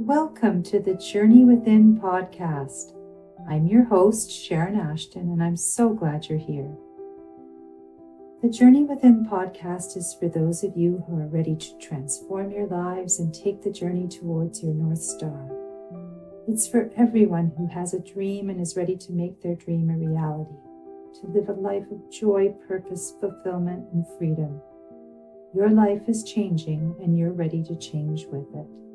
Welcome to the Journey Within podcast. I'm your host, Sharon Ashton, and I'm so glad you're here. The Journey Within podcast is for those of you who are ready to transform your lives and take the journey towards your North Star. It's for everyone who has a dream and is ready to make their dream a reality, to live a life of joy, purpose, fulfillment, and freedom. Your life is changing and you're ready to change with it.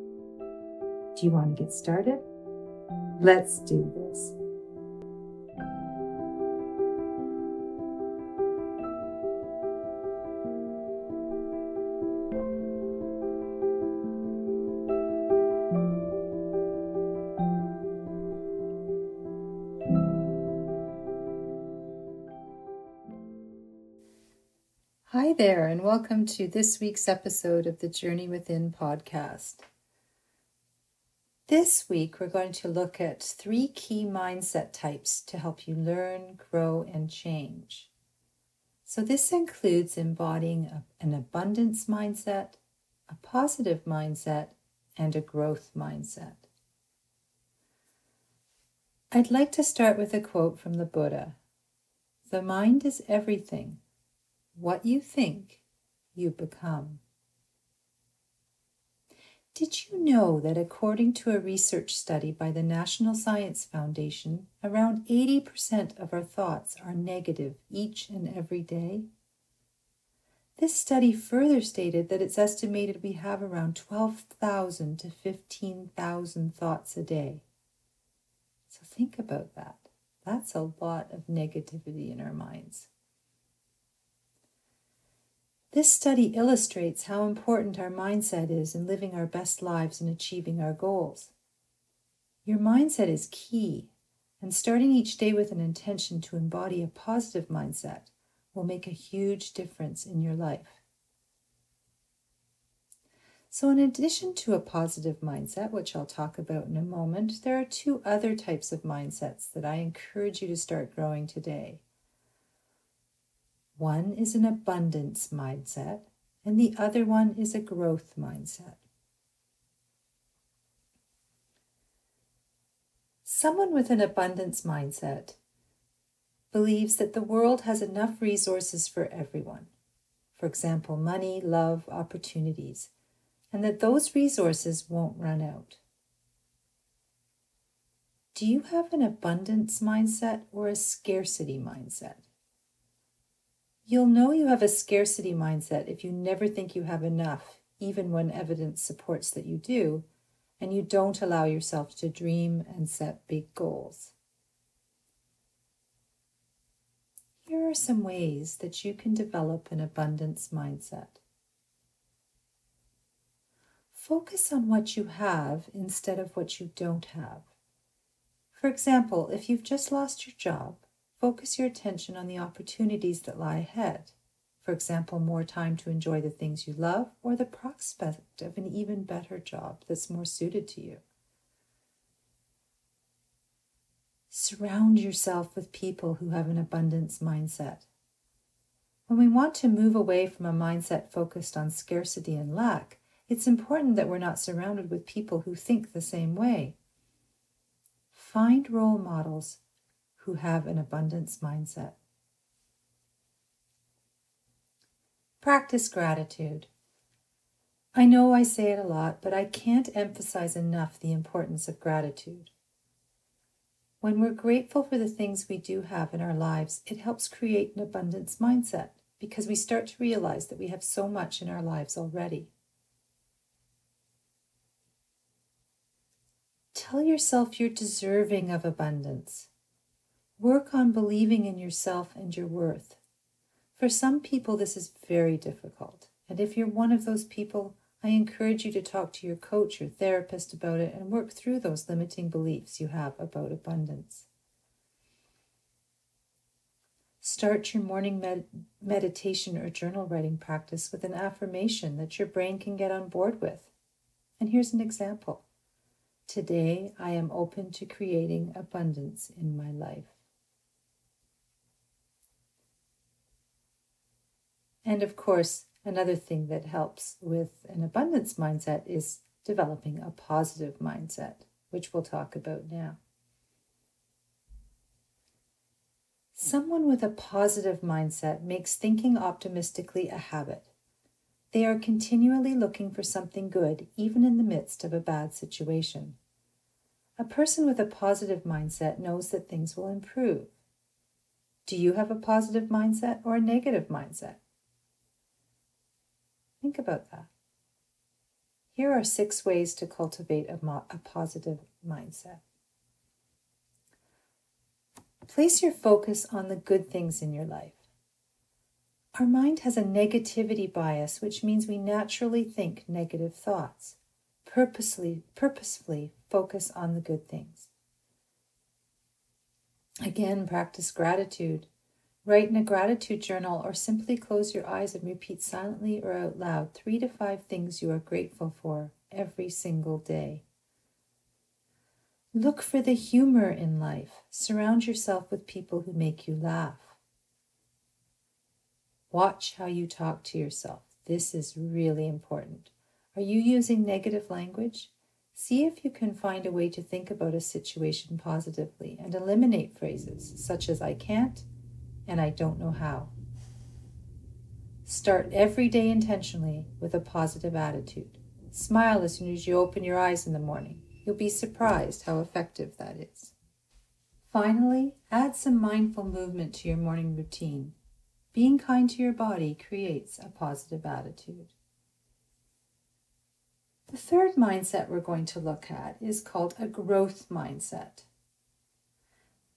Do you want to get started? Let's do this. Hi there, and welcome to this week's episode of the Journey Within podcast. This week, we're going to look at three key mindset types to help you learn, grow, and change. So, this includes embodying an abundance mindset, a positive mindset, and a growth mindset. I'd like to start with a quote from the Buddha The mind is everything. What you think, you become. Did you know that according to a research study by the National Science Foundation, around 80% of our thoughts are negative each and every day? This study further stated that it's estimated we have around 12,000 to 15,000 thoughts a day. So think about that. That's a lot of negativity in our minds. This study illustrates how important our mindset is in living our best lives and achieving our goals. Your mindset is key, and starting each day with an intention to embody a positive mindset will make a huge difference in your life. So, in addition to a positive mindset, which I'll talk about in a moment, there are two other types of mindsets that I encourage you to start growing today. One is an abundance mindset, and the other one is a growth mindset. Someone with an abundance mindset believes that the world has enough resources for everyone. For example, money, love, opportunities, and that those resources won't run out. Do you have an abundance mindset or a scarcity mindset? You'll know you have a scarcity mindset if you never think you have enough, even when evidence supports that you do, and you don't allow yourself to dream and set big goals. Here are some ways that you can develop an abundance mindset. Focus on what you have instead of what you don't have. For example, if you've just lost your job, Focus your attention on the opportunities that lie ahead. For example, more time to enjoy the things you love or the prospect of an even better job that's more suited to you. Surround yourself with people who have an abundance mindset. When we want to move away from a mindset focused on scarcity and lack, it's important that we're not surrounded with people who think the same way. Find role models who have an abundance mindset. Practice gratitude. I know I say it a lot, but I can't emphasize enough the importance of gratitude. When we're grateful for the things we do have in our lives, it helps create an abundance mindset because we start to realize that we have so much in our lives already. Tell yourself you're deserving of abundance. Work on believing in yourself and your worth. For some people, this is very difficult. And if you're one of those people, I encourage you to talk to your coach or therapist about it and work through those limiting beliefs you have about abundance. Start your morning med- meditation or journal writing practice with an affirmation that your brain can get on board with. And here's an example Today, I am open to creating abundance in my life. And of course, another thing that helps with an abundance mindset is developing a positive mindset, which we'll talk about now. Someone with a positive mindset makes thinking optimistically a habit. They are continually looking for something good, even in the midst of a bad situation. A person with a positive mindset knows that things will improve. Do you have a positive mindset or a negative mindset? Think about that. Here are six ways to cultivate a, mo- a positive mindset. Place your focus on the good things in your life. Our mind has a negativity bias, which means we naturally think negative thoughts. Purposely, purposefully focus on the good things. Again, practice gratitude. Write in a gratitude journal or simply close your eyes and repeat silently or out loud three to five things you are grateful for every single day. Look for the humor in life. Surround yourself with people who make you laugh. Watch how you talk to yourself. This is really important. Are you using negative language? See if you can find a way to think about a situation positively and eliminate phrases such as I can't and I don't know how. Start every day intentionally with a positive attitude. Smile as soon as you open your eyes in the morning. You'll be surprised how effective that is. Finally, add some mindful movement to your morning routine. Being kind to your body creates a positive attitude. The third mindset we're going to look at is called a growth mindset.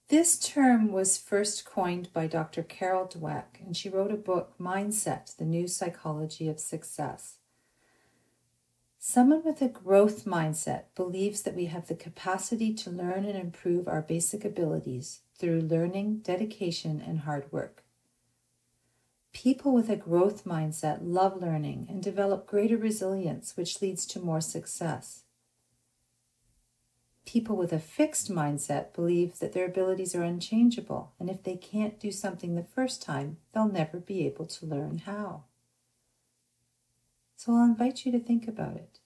This term was first coined by Dr. Carol Dweck, and she wrote a book, Mindset The New Psychology of Success. Someone with a growth mindset believes that we have the capacity to learn and improve our basic abilities through learning, dedication, and hard work. People with a growth mindset love learning and develop greater resilience, which leads to more success. People with a fixed mindset believe that their abilities are unchangeable, and if they can't do something the first time, they'll never be able to learn how. So I'll invite you to think about it.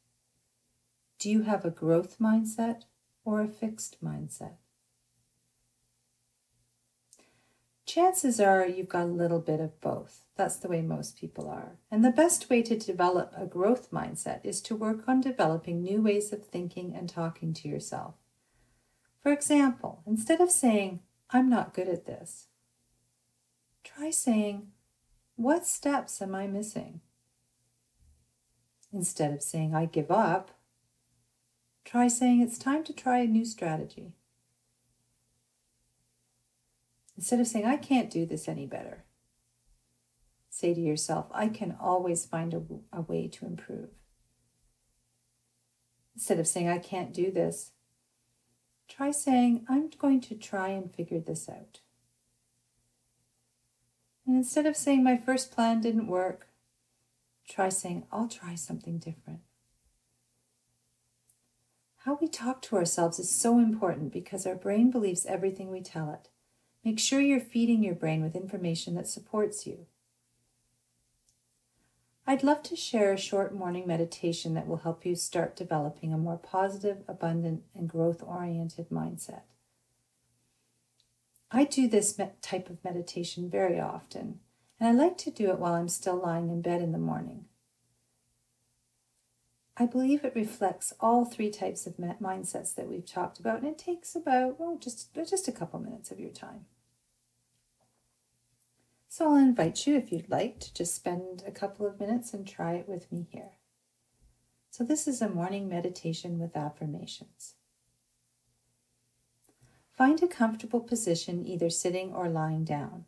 Do you have a growth mindset or a fixed mindset? Chances are you've got a little bit of both. That's the way most people are. And the best way to develop a growth mindset is to work on developing new ways of thinking and talking to yourself. For example, instead of saying, I'm not good at this, try saying, What steps am I missing? Instead of saying, I give up, try saying, It's time to try a new strategy. Instead of saying, I can't do this any better, say to yourself, I can always find a, a way to improve. Instead of saying, I can't do this, try saying, I'm going to try and figure this out. And instead of saying, my first plan didn't work, try saying, I'll try something different. How we talk to ourselves is so important because our brain believes everything we tell it. Make sure you're feeding your brain with information that supports you. I'd love to share a short morning meditation that will help you start developing a more positive, abundant, and growth oriented mindset. I do this type of meditation very often, and I like to do it while I'm still lying in bed in the morning. I believe it reflects all three types of mindsets that we've talked about, and it takes about, well, just, just a couple minutes of your time. So I'll invite you, if you'd like, to just spend a couple of minutes and try it with me here. So, this is a morning meditation with affirmations. Find a comfortable position, either sitting or lying down.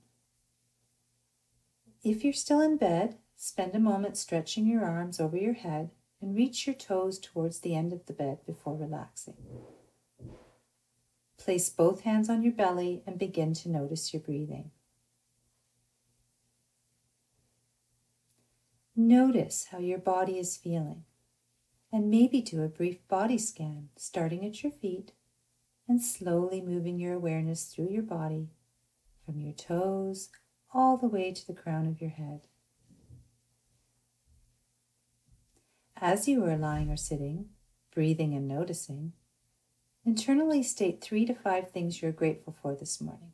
If you're still in bed, spend a moment stretching your arms over your head and reach your toes towards the end of the bed before relaxing. Place both hands on your belly and begin to notice your breathing. Notice how your body is feeling and maybe do a brief body scan starting at your feet and slowly moving your awareness through your body from your toes all the way to the crown of your head. As you are lying or sitting, breathing and noticing, internally state three to five things you're grateful for this morning.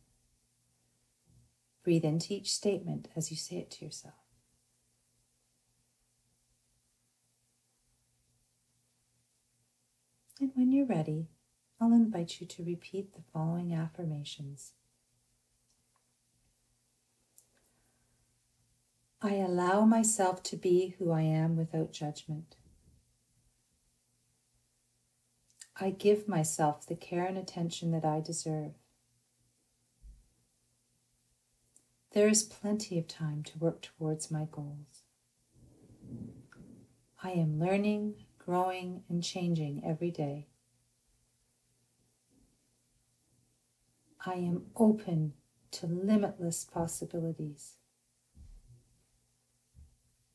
Breathe into each statement as you say it to yourself. And when you're ready, I'll invite you to repeat the following affirmations. I allow myself to be who I am without judgment. I give myself the care and attention that I deserve. There is plenty of time to work towards my goals. I am learning, growing, and changing every day. I am open to limitless possibilities.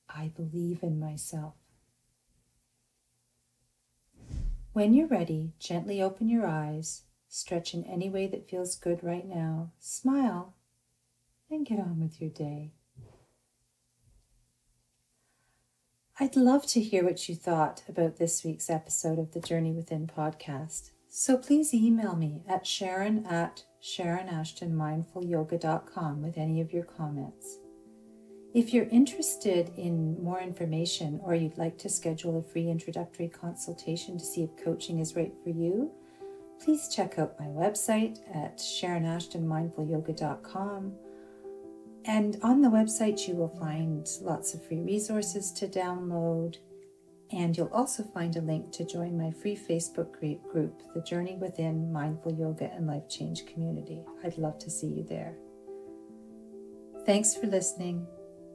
I believe in myself. When you're ready, gently open your eyes, stretch in any way that feels good right now, smile, and get on with your day. I'd love to hear what you thought about this week's episode of the Journey Within podcast. So please email me at sharon at sharonashtonmindfulyoga.com with any of your comments. If you're interested in more information or you'd like to schedule a free introductory consultation to see if coaching is right for you, please check out my website at sharonashtonmindfulyoga.com. And on the website, you will find lots of free resources to download. And you'll also find a link to join my free Facebook group, The Journey Within Mindful Yoga and Life Change Community. I'd love to see you there. Thanks for listening